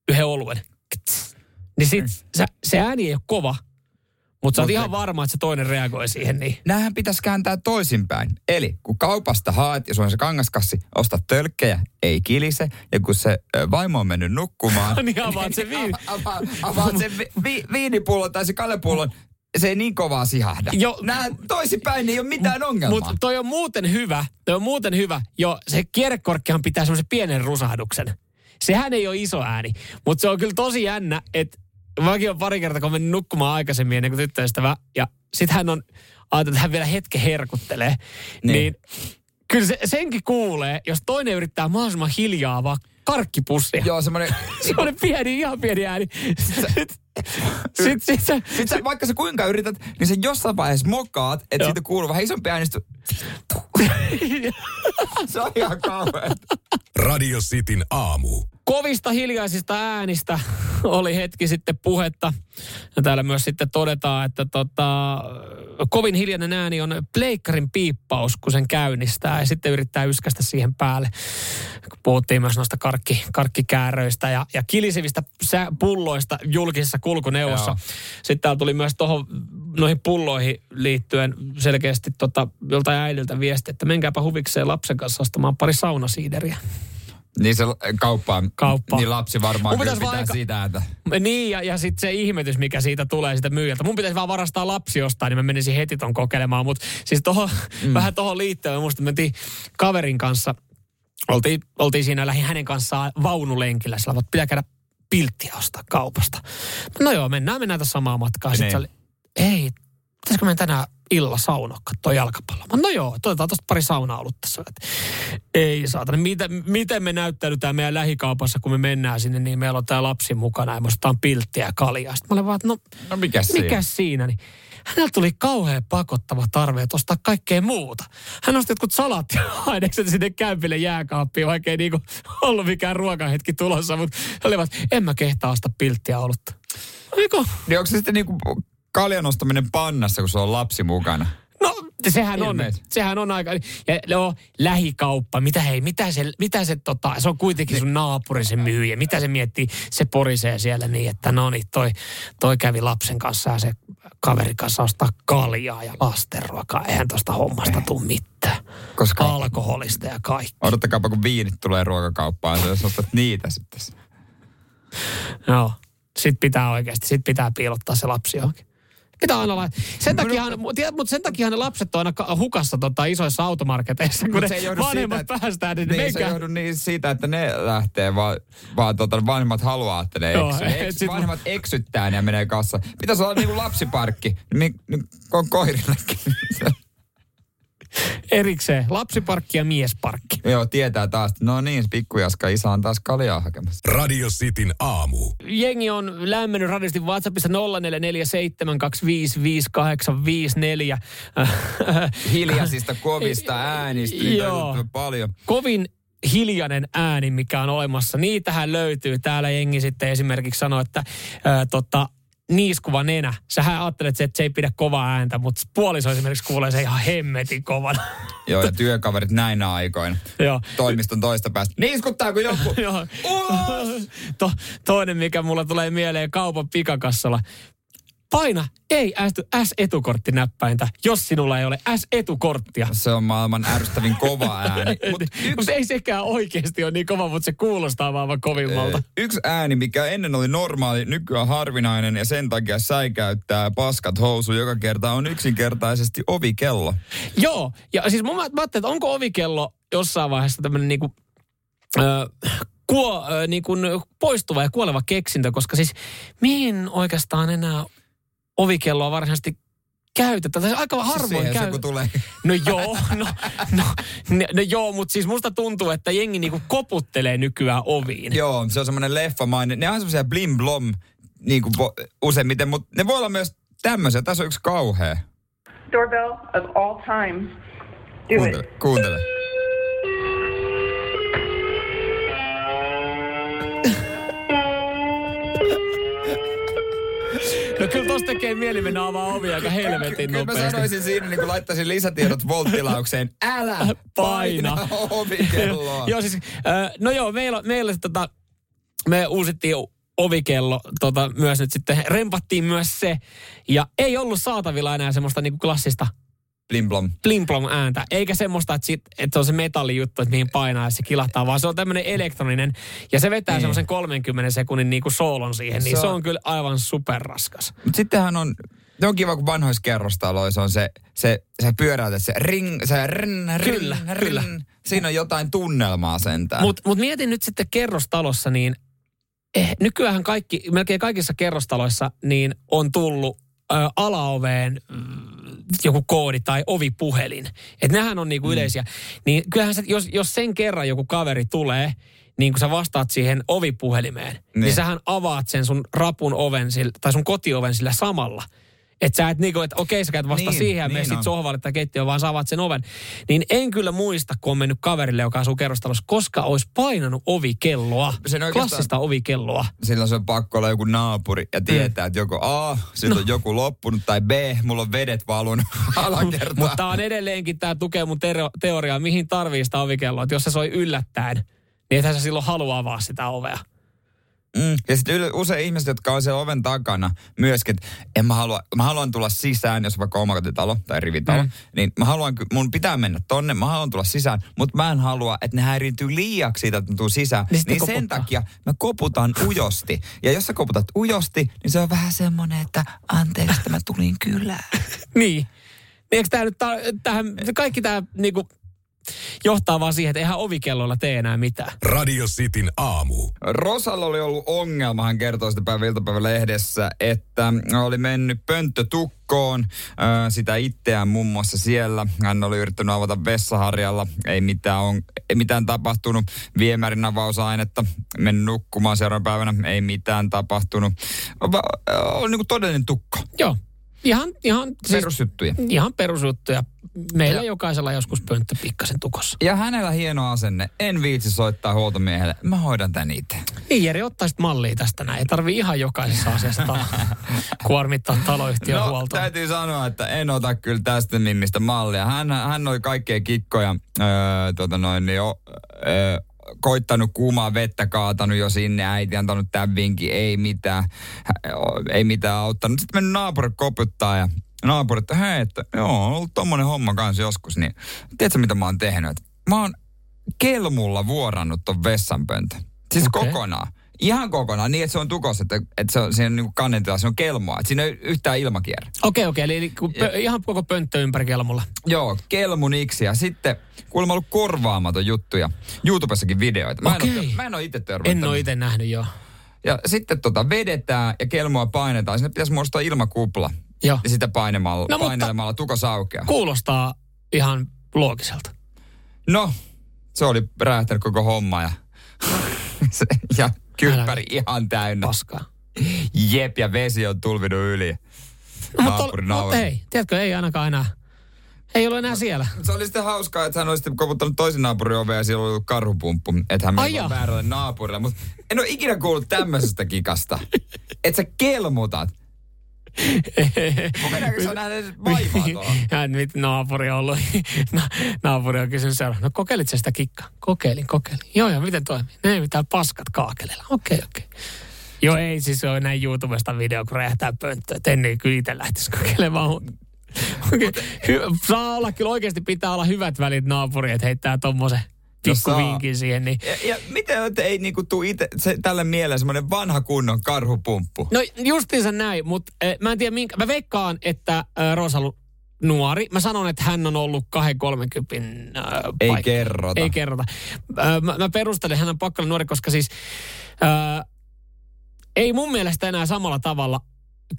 yhden oluen. Kts. Niin sit sä, se ääni ei ole kova, mutta sä oot ihan varma, että se toinen reagoi siihen. Niin. Nämähän pitäisi kääntää toisinpäin. Eli kun kaupasta haet ja on se kangaskassi, osta tölkkejä, ei kilise. Ja kun se vaimo on mennyt nukkumaan, Niin avaat sen viin- Ava, avaat sen vi, vi, viinipullon tai se kallepullon, se ei niin kovaa sihahda. Jo. Nämä toisinpäin niin ei ole mitään ongelmaa. Mutta toi on muuten hyvä, toi on muuten hyvä. Jo, se kierrekorkkihan pitää semmoisen pienen rusahduksen. Sehän ei ole iso ääni, mutta se on kyllä tosi jännä, että mäkin on pari kertaa, kun olen mennyt nukkumaan aikaisemmin ennen kuin tyttöystävä, ja sitten hän on ajatellut, että hän vielä hetken herkuttelee, niin, Niin. kyllä se, senkin kuulee, jos toinen yrittää mahdollisimman hiljaa vaan karkkipussia. Joo, semmoinen... Semmoinen pieni, ihan pieni ääni. Sitten sit, sit, sä, Sitten sä, vaikka sä kuinka yrität, niin sen jossain vaiheessa mokaat, että siitä kuuluu vähän isompi äänestö. se on ihan kauhean. Radio Cityn aamu. kovista hiljaisista äänistä oli hetki sitten puhetta. Ja täällä myös sitten todetaan, että tota, kovin hiljainen ääni on pleikkarin piippaus, kun sen käynnistää ja sitten yrittää yskästä siihen päälle. Puhuttiin myös noista karkki, karkkikääröistä ja, ja kilisevistä sä, pulloista julkisessa kulkuneuvossa. Joo. Sitten täällä tuli myös tuohon noihin pulloihin liittyen selkeästi tota, joltain äidiltä viesti, että menkääpä huvikseen lapsen kanssa ostamaan pari saunasiideriä. Niin se kauppaa, Kauppaa. niin lapsi varmaan kyllä pitää vaan aika- siitä ääntä. Niin, ja, ja sitten se ihmetys, mikä siitä tulee sitä myyjältä. Mun pitäisi vaan varastaa lapsi jostain, niin mä menisin heti ton kokeilemaan. Mutta siis toho, mm. vähän tuohon liittyen, mä muistan, mentiin kaverin kanssa, oltiin, oltiin siinä lähi hänen kanssaan vaunulenkillä. Sillä että pitää käydä pilttiä ostaa kaupasta. No joo, mennään, mennään tässä samaa matkaa. Sitten Niin. oli, ei, pitäisikö mennä tänään illalla saunoa katsoa jalkapalloa? Mä, No joo, otetaan tuosta pari saunaa ollut tässä. Et, ei saatana, miten, miten me näyttäydytään meidän lähikaupassa, kun me mennään sinne, niin meillä on tämä lapsi mukana ja me ostetaan pilttiä ja kaljaa. Sitten mä olin vaan, että no No mikä siinä? mikä siinä? Niin hänellä tuli kauhean pakottava tarve, ostaa kaikkea muuta. Hän osti jotkut salat ja ainekset sinne kämpille jääkaappiin, vaikka ei niinku ollut mikään ruokahetki tulossa, mutta olivat, en mä kehtaa ostaa pilttiä olutta. Eikö? Niin onko se sitten niinku kaljan ostaminen pannassa, kun se on lapsi mukana? No, sehän on, sehän on aika, ja no, lähikauppa, mitä hei, mitä se, mitä se tota, se on kuitenkin sun naapuri se myyjä, mitä se miettii, se porisee siellä niin, että no niin, toi, toi kävi lapsen kanssa ja se kaverin kanssa ostaa kaljaa ja lastenruokaa, eihän tosta hommasta tule mitään. Koska Alkoholista ja kaikki. odottakaapa, kun viinit tulee ruokakauppaan, jos ostat niitä sitten. Joo. Sitten pitää oikeasti, sit pitää piilottaa se lapsi johonkin. Pitää aina laittaa. Sen takia, mutta sen takia ne lapset on aina ka- hukassa tota, isoissa automarketeissa, kun Mut se ne ei johdu vanhemmat siitä, että- päästään, niin, Niin, niin se meikää... johdu niin siitä, että ne lähtee, vaan, vaan tota, vanhemmat haluaa, että ne Joo, eksyy. et Eks, sit- vanhemmat eksyttää ne ja menee kassa. Pitäisi olla niinku lapsiparkki, niin, niin ko- koirillekin. Erikseen. Lapsiparkki ja miesparkki. Joo, tietää taas. No niin, pikkujaska isä on taas kaljaa hakemassa. Radio Cityn aamu. Jengi on lämmennyt radistin WhatsAppissa 0447255854. Hiljaisista kovista äänistä, Joo. on paljon. Kovin hiljainen ääni, mikä on olemassa. Niitähän löytyy. Täällä jengi sitten esimerkiksi sanoo, että ää, tota, niiskuva nenä. Sähän ajattelet, että se ei pidä kovaa ääntä, mutta puoliso esimerkiksi kuulee se ihan hemmetin kovan. Joo, ja työkaverit näinä aikoina. Joo. Toimiston toista päästä. Niiskuttaako joku? Joo. Ulos! To, toinen, mikä mulla tulee mieleen kaupan pikakassalla. Paina ei S-etukortti näppäintä, jos sinulla ei ole S-etukorttia. Se on maailman ärsyttävin kova ääni. Mut Mutta yksi, ei sekään oikeasti ole niin kova, mutta se kuulostaa vaan kovimmalta. yksi ääni, mikä ennen oli normaali, nykyään harvinainen ja sen takia säikäyttää paskat housu joka kerta, on yksinkertaisesti ovikello. Joo, ja siis mä ajattelin, että onko ovikello jossain vaiheessa tämmöinen niinku, kuo, ö, niinku poistuva ja kuoleva keksintö, koska siis mihin oikeastaan enää ovikelloa varsinaisesti käytetään? Tai aika harvoin Siihen se, käy. kun tulee. No joo, no, no, no, no joo, mutta siis musta tuntuu, että jengi niinku koputtelee nykyään oviin. Joo, se on semmoinen leffamainen. Ne on semmoisia blim blom niin kuin vo, useimmiten, mutta ne voi olla myös tämmöisiä. Tässä on yksi kauhea. doorbell of all time. Do Kuuntele, it. kuuntele. No kyllä tosta tekee mieli mennä avaa ovia aika helvetin Kyllä mä nopeasti. sanoisin siinä, niin kun laittaisin lisätiedot volttilaukseen. Älä Paina. paina ovikelloa. joo, siis, no joo, meillä, meillä tota, me uusittiin ovikello tota, myös nyt sitten, rempattiin myös se. Ja ei ollut saatavilla enää semmoista niinku klassista Blim blom. plimplom ääntä, eikä semmoista, että, sit, että se on se metallijuttu, että mihin painaa ja se kilahtaa, vaan se on tämmöinen elektroninen, ja se vetää Niin. semmoisen 30 sekunnin niinku soolon siihen, niin Se se on- on kyllä aivan superraskas. Mutta sittenhän on, se on kiva, kun vanhoissa kerrostaloissa on se, se, se pyöräytät, se ring, se rn, rn, Kyllä, rn. kyllä. Siinä on jotain tunnelmaa sentään. Mutta mut mietin nyt sitten kerrostalossa, niin eh, nykyään kaikki, melkein kaikissa kerrostaloissa niin on tullut ö, alaoveen mm, joku koodi tai ovipuhelin. Että nehän on niinku yleisiä. Niin kyllähän se, jos, jos sen kerran joku kaveri tulee, niin kun sä vastaat siihen ovipuhelimeen, niin, Niin. niin sähän avaat sen sun rapun oven sillä, tai sun kotioven sillä samalla. Että sä et niinku, että okei sä käyt vasta Niin, siihen ja niin sit sohvalle tai keittiöön, vaan sä avaat sen oven. Niin en kyllä muista, kun on mennyt kaverille, joka asuu kerrostalossa, koska olisi painanut ovikelloa. Sen Klassista ovikelloa. Silloin se on pakko olla joku naapuri ja tietää, että joko A, siltä on joku loppunut, tai B, mulla on vedet valunut alakertaan. Mutta on edelleenkin, tämä tukee mun teoriaa, mihin tarvii sitä ovikelloa. Että jos se soi yllättäen, niin ethän sä silloin halua avaa sitä ovea. Mm. Ja sitten usein ihmiset, jotka on siellä oven takana myöskin, että en mä, halua, mä haluan tulla sisään, jos on vaikka omakotitalo tai rivitalo, mm. niin mä haluan, mun pitää mennä tonne, mä haluan tulla sisään, mutta mä en halua, että ne häiriintyy liiaksi siitä, että mä tuun sisään. Niin Niin, sen koputtaa. takia mä koputan ujosti. Ja jos sä koputat ujosti, niin se on vähän semmoinen, että anteeksi, että mä tulin kylään. Niin. Niin eikö tämä nyt, tää, tähän, kaikki tämä niinku, johtaa vaan siihen, että eihän ovikelloilla tee enää mitään. Radio Cityn aamu. Rosalla oli ollut ongelma, hän kertoi sitä päivä iltapäivälehdessä, että oli mennyt pönttö tukkoon, ö, sitä itseään muun muassa siellä. Hän oli yrittänyt avata vessaharjalla, ei mitään, on, ei mitään tapahtunut. Viemärin avausainetta, mennyt nukkumaan seuraavana päivänä, ei mitään tapahtunut. Va- Oli niin kuin todellinen tukko, Joo. Ihan, ihan, siis, perusjuttuja. ihan perusjuttuja. Meillä Ja- jokaisella joskus pönttö pikkasen tukossa. Ja hänellä hieno asenne. En viitsi soittaa huoltomiehelle. Mä hoidan tän itse. Niin Jeri, ottaisit mallia tästä näin. Ei tarvii ihan jokaisessa asiassa kuormittaa taloyhtiön no, huoltoa. täytyy sanoa, että en ota kyllä tästä mimmistä mallia. Hän, hän oli kaikkea kikkoja öö, tota noin, niin, öö, koittanut kuumaa vettä, kaatanut jo sinne, äiti antanut tämän vinkin, ei mitään, ei mitään auttanut. Sitten mennyt naapuri koputtaa ja naapuri, että hei, että joo, on ollut tommonen homma kanssa joskus, niin tiedätkö mitä mä oon tehnyt? Mä oon kelmulla vuorannut ton vessanpöntön. Siis Okei. kokonaan. Ihan kokonaan, niin että se on tukos, että, että se on, siinä on niin kannentila, se on kelmoa, että siinä ei yhtään ilmakierre. Okei, okei, eli, eli kun pö, ihan koko pönttö ympäri kelmulla. Joo, kelmuniksi ja sitten kuulemma ollut korvaamaton juttuja. YouTubessakin videoita. Mä en Okei. ole, mä en ole itse törmännyt. En ole itse nähnyt, joo. Ja sitten tota vedetään ja kelmoa painetaan. Sinne pitäisi muodostaa ilmakupla. Joo. Ja sitä painemalla, No, painelemalla tukos aukeaa. Kuulostaa ihan loogiselta. No, se oli räjähtänyt koko homma ja, se, ja kylppäri ihan täynnä. Paskaa. Jep, ja vesi on tulvinut yli. No, mutta, Naapuri mutta nauroi. ei, tiedätkö, ei ainakaan enää. Ei ole enää siellä. Se oli sitten hauskaa, että hän olisi sitten koputtanut toisen naapurin ovea ja siellä oli ollut karhupumppu. Että hän meni väärälle naapurille. Mutta en ole ikinä kuullut tämmöisestä kikasta. että sä kelmutat. Mennäänkö sä nähdä edes vaivaa tuolla? Ja nyt naapuri on ollut, na, naapuri on kysynyt seuraavana, no kokeilit sä sitä kikkaa? Kokeilin, kokeilin. Joo, joo, miten toimii? Ne ei mitään paskat kaakelilla. Okei, okei. Joo, ei siis on näin YouTubesta video, kun räjähtää pönttöä. Et en kyllä itse lähtisi kokeilemaan. Mutta Hy- saa olla, kyllä oikeasti pitää olla hyvät välit naapuriin, että heittää tommosen No pikku vinkin siihen. Niin. Ja, ja miten että ei niinku tuu ite, se, tälle mieleen semmoinen vanha kunnon karhupumppu? No justiinsa näin, mutta äh, mä en tiedä minkä. Mä veikkaan, että äh, Rosa on ollut nuori. Mä sanon, että hän on ollut 2-30 äh, Ei paikka. kerrota. Ei kerrota. Äh, mä, mä perustelen, hän on pakko olla nuori, koska siis äh, ei mun mielestä enää samalla tavalla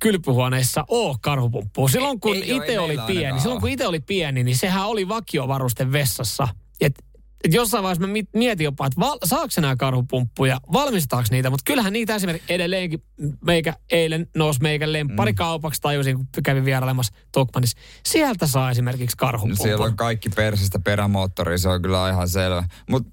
kylpyhuoneissa ole karhupumppua. Silloin kun Ei ei itse oli pieni, silloin kun itse oli pieni, niin sehän oli vakiovaruste vessassa. Et, et jossain vaiheessa mä mietin jopa, että val, saako nämä karhupumppuja, valmistaako niitä, mutta kyllähän niitä esimerkiksi edelleenkin meikä eilen nousi meikän lemppari Mm. kaupaksi, tajusin, kun kävin vierailemassa Tokmanissa. Sieltä saa esimerkiksi karhupumpun. siellä on kaikki persestä perämoottori, se on kyllä ihan selvä. Mutta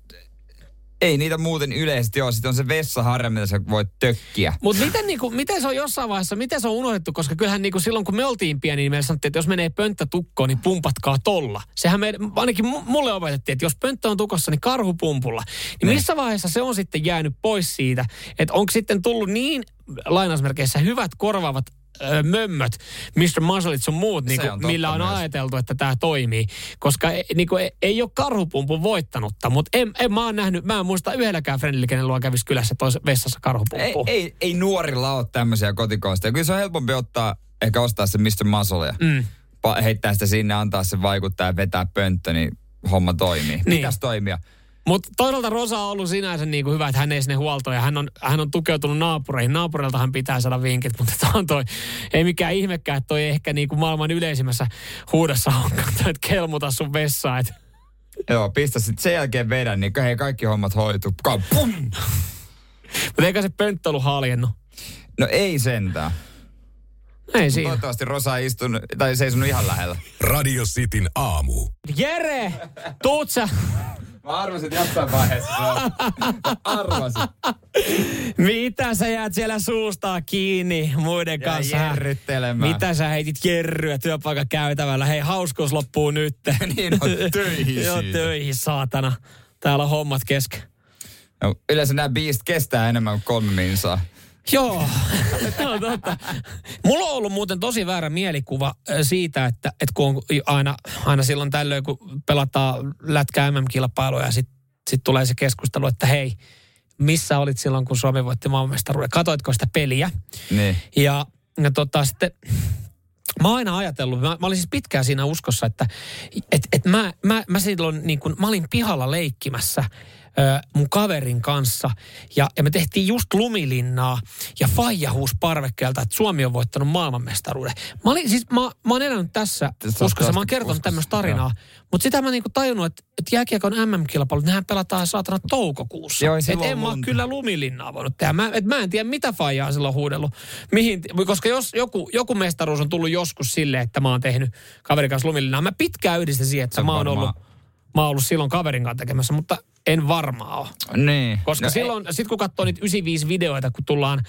ei niitä muuten yleisesti ole. Sitten on se vessaharja, mitä sä voit tökkiä. Mutta miten, niinku, miten se on jossain vaiheessa, miten se on unohdettu, koska kyllähän niinku silloin kun me oltiin pieni, niin meille sanottiin, että jos menee pönttö tukkoon, niin pumpatkaa tolla. Sehän me, ainakin mu- mulle opetettiin, että jos pönttö on tukossa, niin karhupumpulla. Niin Ne. missä vaiheessa se on sitten jäänyt pois siitä, että onko sitten tullut niin lainausmerkeissä hyvät korvaavat ö, mömmöt, Mr. Musclet sun muut, niinku, on totta millä on myös. ajateltu, että tämä toimii. Koska ei, niinku, ei, ei ole karhupumpun voittanutta, mutta en, en mä, oon nähnyt, mä en muista yhdelläkään friendillä, kenen luo kävisi kylässä toisessa vessassa Ei, karhupumppua. ei, ei nuorilla ole tämmöisiä kotikonsteja. Kyllä se on helpompi ottaa, ehkä ostaa se Mr. Musclea. Mm. Pa- heittää sitä sinne, antaa se vaikuttaa ja vetää pönttö, niin homma toimii. Niin. Mitäs toimia? Mutta toisaalta Rosa on ollut sinänsä niin kuin hyvä, että hän ei sinne huoltoon ja hän on, hän on tukeutunut naapureihin. Naapureilta hän pitää saada vinkit, mutta tämä on toi, ei mikään ihmekään, että toi ehkä niin kuin maailman yleisimmässä huudossa on että kelmuta sun vessaa. Että Joo, pistä sitten sen jälkeen vedän, niin hei, kaikki hommat hoituu. Pum! Mutta eikä se pönttö ollut haljennut. No ei sentään. Ei siinä. Toivottavasti Rosa ei istunut, tai seisonut ihan lähellä. Radio Cityn aamu. Jere, tuut sä, Mä arvasin, että jossain vaiheessa se on. Mä arvasin. mitä sä jäät siellä suustaa kiinni muiden Ja kanssa? jerryttelemään. Mitä sä heitit jerryä työpaikan käytävällä? Hei, hauskuus loppuu nyt. niin on töihin Joo, töihin, saatana. Täällä on hommat kesken. No, yleensä nämä biisit kestää enemmän kuin kolme minsaa. Joo, totta. Mulla on ollut muuten tosi väärä mielikuva siitä, että, että kun on aina, aina silloin tällöin, kun pelataan lätkää MM-kilpailuja ja sitten sit tulee se keskustelu, että hei, missä olit silloin, kun Suomi voitti maailmanmestaruuden? Katoitko sitä peliä? Niin. Ja, ja tota, sitten mä oon aina ajatellut, mä, mä olin siis pitkään siinä uskossa, että et, et mä, mä, mä silloin niin kun, mä olin pihalla leikkimässä ö, mun kaverin kanssa ja, ja me tehtiin just lumilinnaa ja faija huusi parvekkeelta, että Suomi on voittanut maailmanmestaruuden. Mä, olin, siis, mä, mä oon elänyt tässä uskossa, mä oon kertonut tämmöistä tarinaa, mutta sitä mä niinku tajunnut, että, että jääkiekon MM-kilpailut, nehän pelataan saatana toukokuussa. Joo, et en mä oon kyllä lumilinnaa voinut tehdä. Mä, et mä en tiedä, mitä faijaa silloin huudellut. Mihin, koska jos joku, joku mestaruus on tullut joskus silleen, että mä oon tehnyt kaverin kanssa lumilinnaa. Mä pitkään yhdistin siihen, että on mä oon, ollut, mä oon ollut silloin kaverin kanssa tekemässä, mutta en varmaan ole. Niin. Koska No silloin, sit kun katsoo niitä 95-videoita, kun tullaan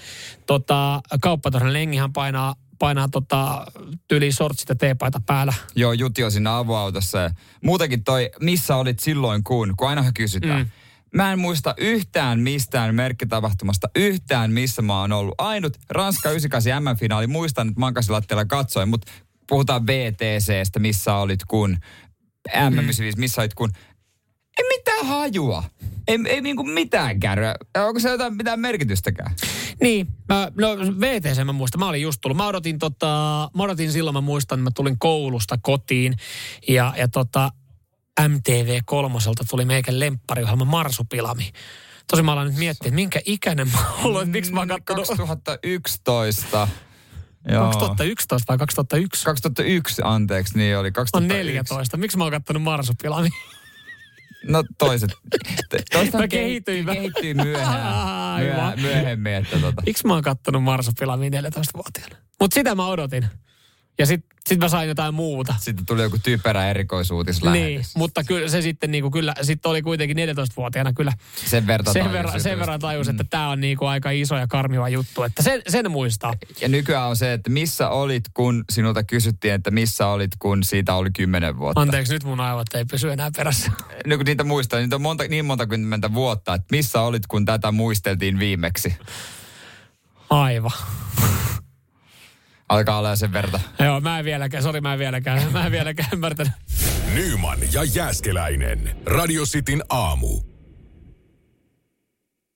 tota, kauppatorille, Lengihän painaa, painaa tota, tyli sortsit ja teepaita päällä. Joo, Juti on siinä avoautossa. Ja muutenkin toi, missä olit silloin kun, kun aina kysytään. Mm. Mm. Mä en muista yhtään mistään merkkitapahtumasta, yhtään missä mä oon ollut. Ainut Ranska 98 M-finaali, muistan, että Mankasilattialla katsoin, mutta puhutaan VTCstä, missä olit kun. M95, missä olit kun. Ei mitään hajua. Ei, ei niinku mitään kärryä. Onko se jotain mitään merkitystäkään? Niin, mä, no VTC mä muistan, mä olin just tullut. Mä odotin, tota, mä odotin silloin, mä muistan, mä tulin koulusta kotiin ja, ja tota, MTV kolmoselta tuli meikän lemppariohjelma Marsupilami. Tosi mä aloin nyt miettiä, että minkä ikäinen mä että miksi mä oon kattonut... 2011. Joo. 2011 vai 2001? 2001, anteeksi, niin oli. 2001. On 14. Miksi mä oon kattonut Marsupilami? No toiset. Toista Mä kehityin vähän. kehittyy myöhään, myöhemmin. Että tota. Miksi mä oon kattonut Marsupilami 14-vuotiaana? Mutta sitä mä odotin. Ja sit, sit mä sain jotain muuta. Sitten tuli joku typerä erikoisuutislähetys. Niin, mutta kyllä se sitten niinku kyllä, sitten oli kuitenkin 14-vuotiaana kyllä Sen verran sen verran, sen verran tajus, että tämä on niinku aika iso ja karmiva juttu, että sen, sen muistaa. Ja nykyään on se, että missä olit, kun sinulta kysyttiin, että missä olit, kun siitä oli kymmenen vuotta. Anteeksi, nyt mun aivot ei pysy enää perässä. No kun niitä muistaa, niitä on monta, niin monta kymmentä vuotta, että missä olit, kun tätä muisteltiin viimeksi. Aivan. Alkaa olla sen verta. Joo, mä en vieläkään, sori mä en vieläkään, mä en vieläkään ymmärtänyt. Nyman ja Jääskeläinen. Radio Cityn aamu.